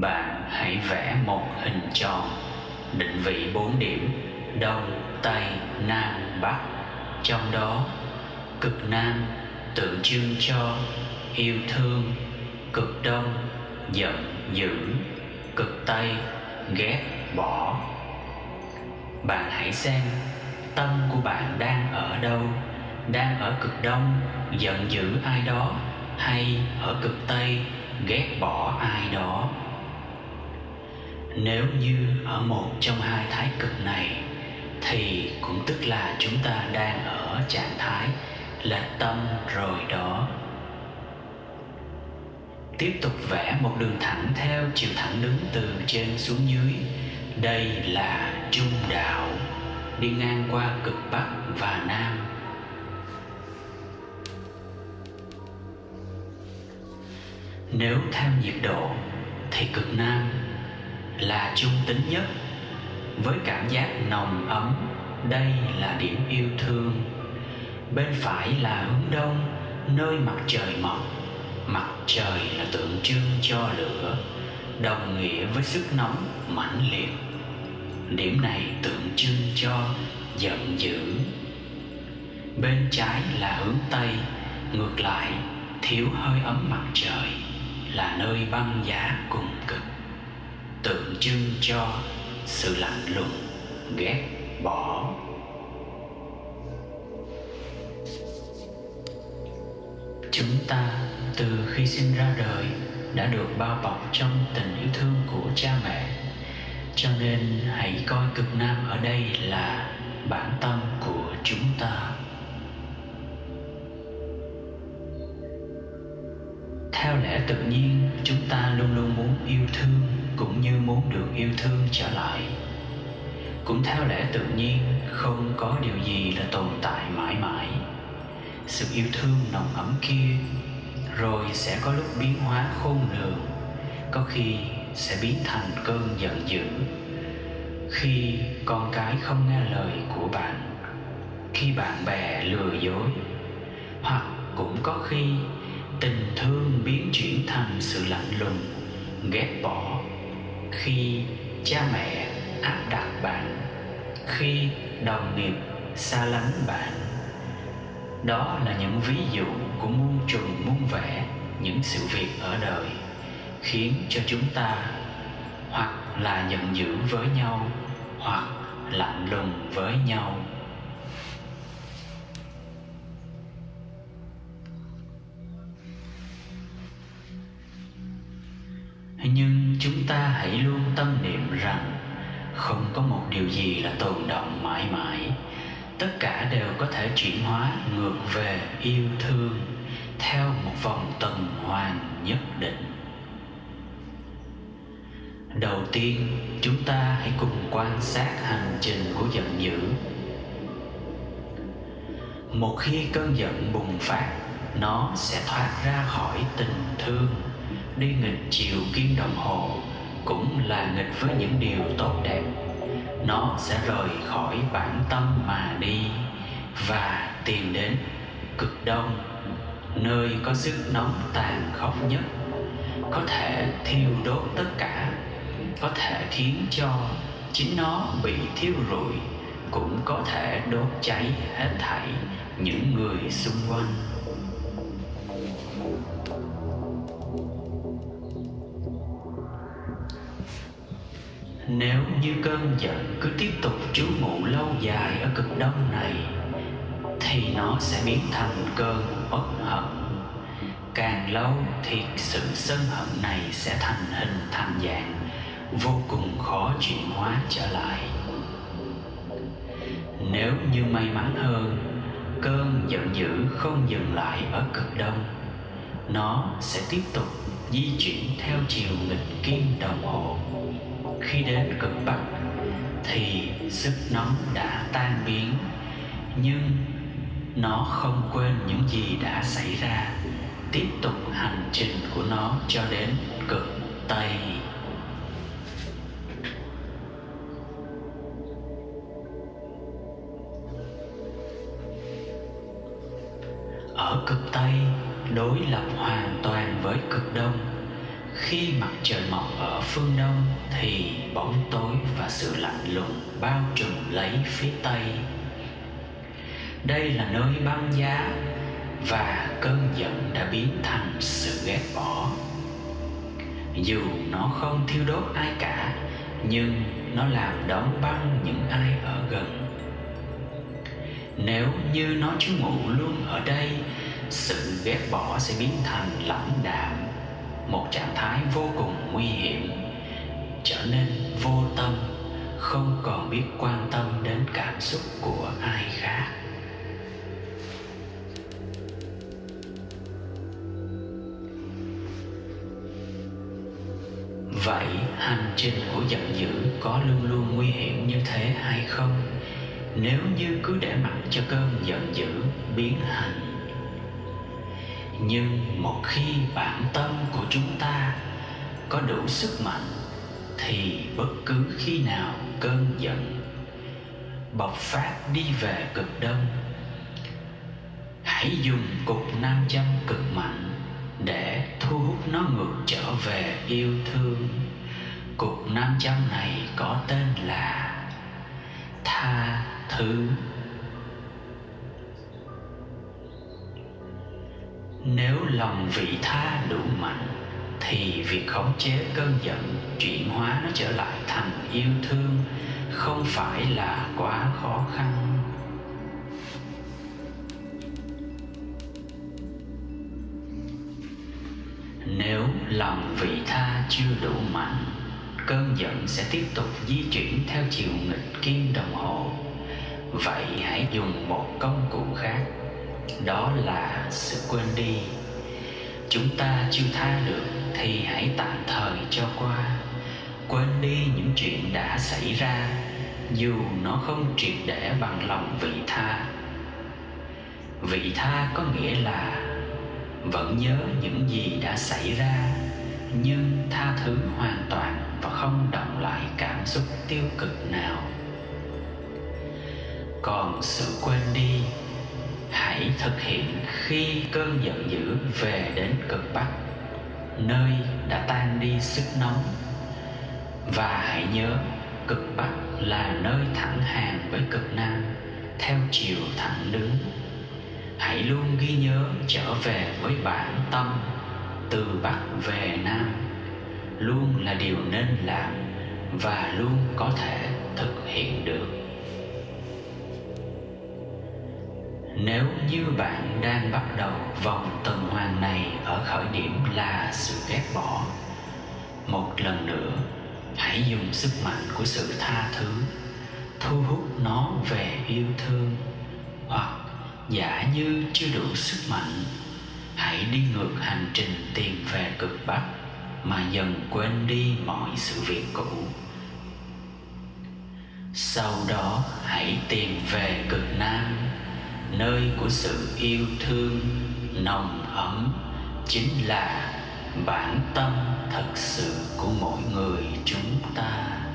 bạn hãy vẽ một hình tròn, định vị bốn điểm, đông, tây, nam, bắc. Trong đó, cực nam, tượng trưng cho yêu thương, cực đông, giận dữ, cực tây, ghét bỏ. Bạn hãy xem tâm của bạn đang ở đâu, đang ở cực đông, giận dữ ai đó, hay ở cực tây, ghét bỏ ai đó nếu như ở một trong hai thái cực này, thì cũng tức là chúng ta đang ở trạng thái là tâm rồi đó. Tiếp tục vẽ một đường thẳng theo chiều thẳng đứng từ trên xuống dưới. Đây là trung đạo, đi ngang qua cực bắc và nam. Nếu theo nhiệt độ, thì cực nam là trung tính nhất. Với cảm giác nồng ấm, đây là điểm yêu thương. Bên phải là hướng đông, nơi mặt trời mọc. Mặt trời là tượng trưng cho lửa, đồng nghĩa với sức nóng mãnh liệt. Điểm này tượng trưng cho giận dữ. Bên trái là hướng tây, ngược lại, thiếu hơi ấm mặt trời, là nơi băng giá cùng cực tượng trưng cho sự lạnh lùng, ghét bỏ. Chúng ta từ khi sinh ra đời đã được bao bọc trong tình yêu thương của cha mẹ, cho nên hãy coi cực nam ở đây là bản tâm của chúng ta. Theo lẽ tự nhiên, chúng ta luôn luôn muốn yêu thương cũng như muốn được yêu thương trở lại. Cũng theo lẽ tự nhiên, không có điều gì là tồn tại mãi mãi. Sự yêu thương nồng ấm kia, rồi sẽ có lúc biến hóa khôn lường, có khi sẽ biến thành cơn giận dữ. Khi con cái không nghe lời của bạn, khi bạn bè lừa dối, hoặc cũng có khi tình thương biến chuyển thành sự lạnh lùng, ghét bỏ khi cha mẹ áp đặt bạn, khi đồng nghiệp xa lánh bạn. Đó là những ví dụ của muôn trùng, muôn vẻ, những sự việc ở đời khiến cho chúng ta hoặc là giận dữ với nhau, hoặc lạnh lùng với nhau. Nhưng chúng ta hãy luôn tâm niệm rằng không có một điều gì là tồn động mãi mãi. Tất cả đều có thể chuyển hóa ngược về yêu thương theo một vòng tuần hoàn nhất định. Đầu tiên, chúng ta hãy cùng quan sát hành trình của giận dữ. Một khi cơn giận bùng phát, nó sẽ thoát ra khỏi tình thương đi nghịch chiều kim đồng hồ cũng là nghịch với những điều tốt đẹp. Nó sẽ rời khỏi bản tâm mà đi và tìm đến cực đông, nơi có sức nóng tàn khốc nhất. Có thể thiêu đốt tất cả, có thể khiến cho chính nó bị thiêu rụi, cũng có thể đốt cháy hết thảy những người xung quanh. Nếu như cơn giận cứ tiếp tục trú ngụ lâu dài ở cực đông này, thì nó sẽ biến thành cơn bất hận. Càng lâu thì sự sân hận này sẽ thành hình thành dạng, vô cùng khó chuyển hóa trở lại. Nếu như may mắn hơn, cơn giận dữ không dừng lại ở cực đông, nó sẽ tiếp tục di chuyển theo chiều nghịch kim đồng hồ khi đến cực bắc thì sức nóng đã tan biến, nhưng nó không quên những gì đã xảy ra, tiếp tục hành trình của nó cho đến cực tây. Khi mặt trời mọc ở phương đông thì bóng tối và sự lạnh lùng bao trùm lấy phía tây. Đây là nơi băng giá và cơn giận đã biến thành sự ghét bỏ. Dù nó không thiêu đốt ai cả, nhưng nó làm đóng băng những ai ở gần. Nếu như nó trú ngụ luôn ở đây, sự ghét bỏ sẽ biến thành lãnh đạm một trạng thái vô cùng nguy hiểm, trở nên vô tâm, không còn biết quan tâm đến cảm xúc của ai khác. Vậy hành trình của giận dữ có luôn luôn nguy hiểm như thế hay không? Nếu như cứ để mặc cho cơn giận dữ biến hành nhưng một khi bản tâm của chúng ta có đủ sức mạnh, thì bất cứ khi nào cơn giận bộc phát đi về cực đông, hãy dùng cục nam châm cực mạnh để thu hút nó ngược trở về yêu thương. Cục nam châm này có tên là tha thứ. Nếu lòng vị tha đủ mạnh, thì việc khống chế cơn giận chuyển hóa nó trở lại thành yêu thương, không phải là quá khó khăn. Nếu lòng vị tha chưa đủ mạnh, cơn giận sẽ tiếp tục di chuyển theo chiều nghịch kim đồng hồ. Vậy hãy dùng một công cụ khác đó là sự quên đi. Chúng ta chưa tha được thì hãy tạm thời cho qua. Quên đi những chuyện đã xảy ra, dù nó không triệt để bằng lòng vị tha. Vị tha có nghĩa là vẫn nhớ những gì đã xảy ra, nhưng tha thứ hoàn toàn và không động lại cảm xúc tiêu cực nào. Còn sự quên đi hãy thực hiện khi cơn giận dữ về đến cực bắc, nơi đã tan đi sức nóng. Và hãy nhớ, cực bắc là nơi thẳng hàng với cực nam, theo chiều thẳng đứng. Hãy luôn ghi nhớ trở về với bản tâm, từ bắc về nam. Luôn là điều nên làm và luôn có thể thực hiện được. Nếu như bạn đang bắt đầu vòng tuần hoàn này ở khởi điểm là sự ghét bỏ, một lần nữa, hãy dùng sức mạnh của sự tha thứ, thu hút nó về yêu thương. Hoặc, giả như chưa đủ sức mạnh, hãy đi ngược hành trình tìm về cực bắc mà dần quên đi mọi sự việc cũ. Sau đó, hãy tìm về cực nam nơi của sự yêu thương, nồng ấm chính là bản tâm thật sự của mỗi người chúng ta.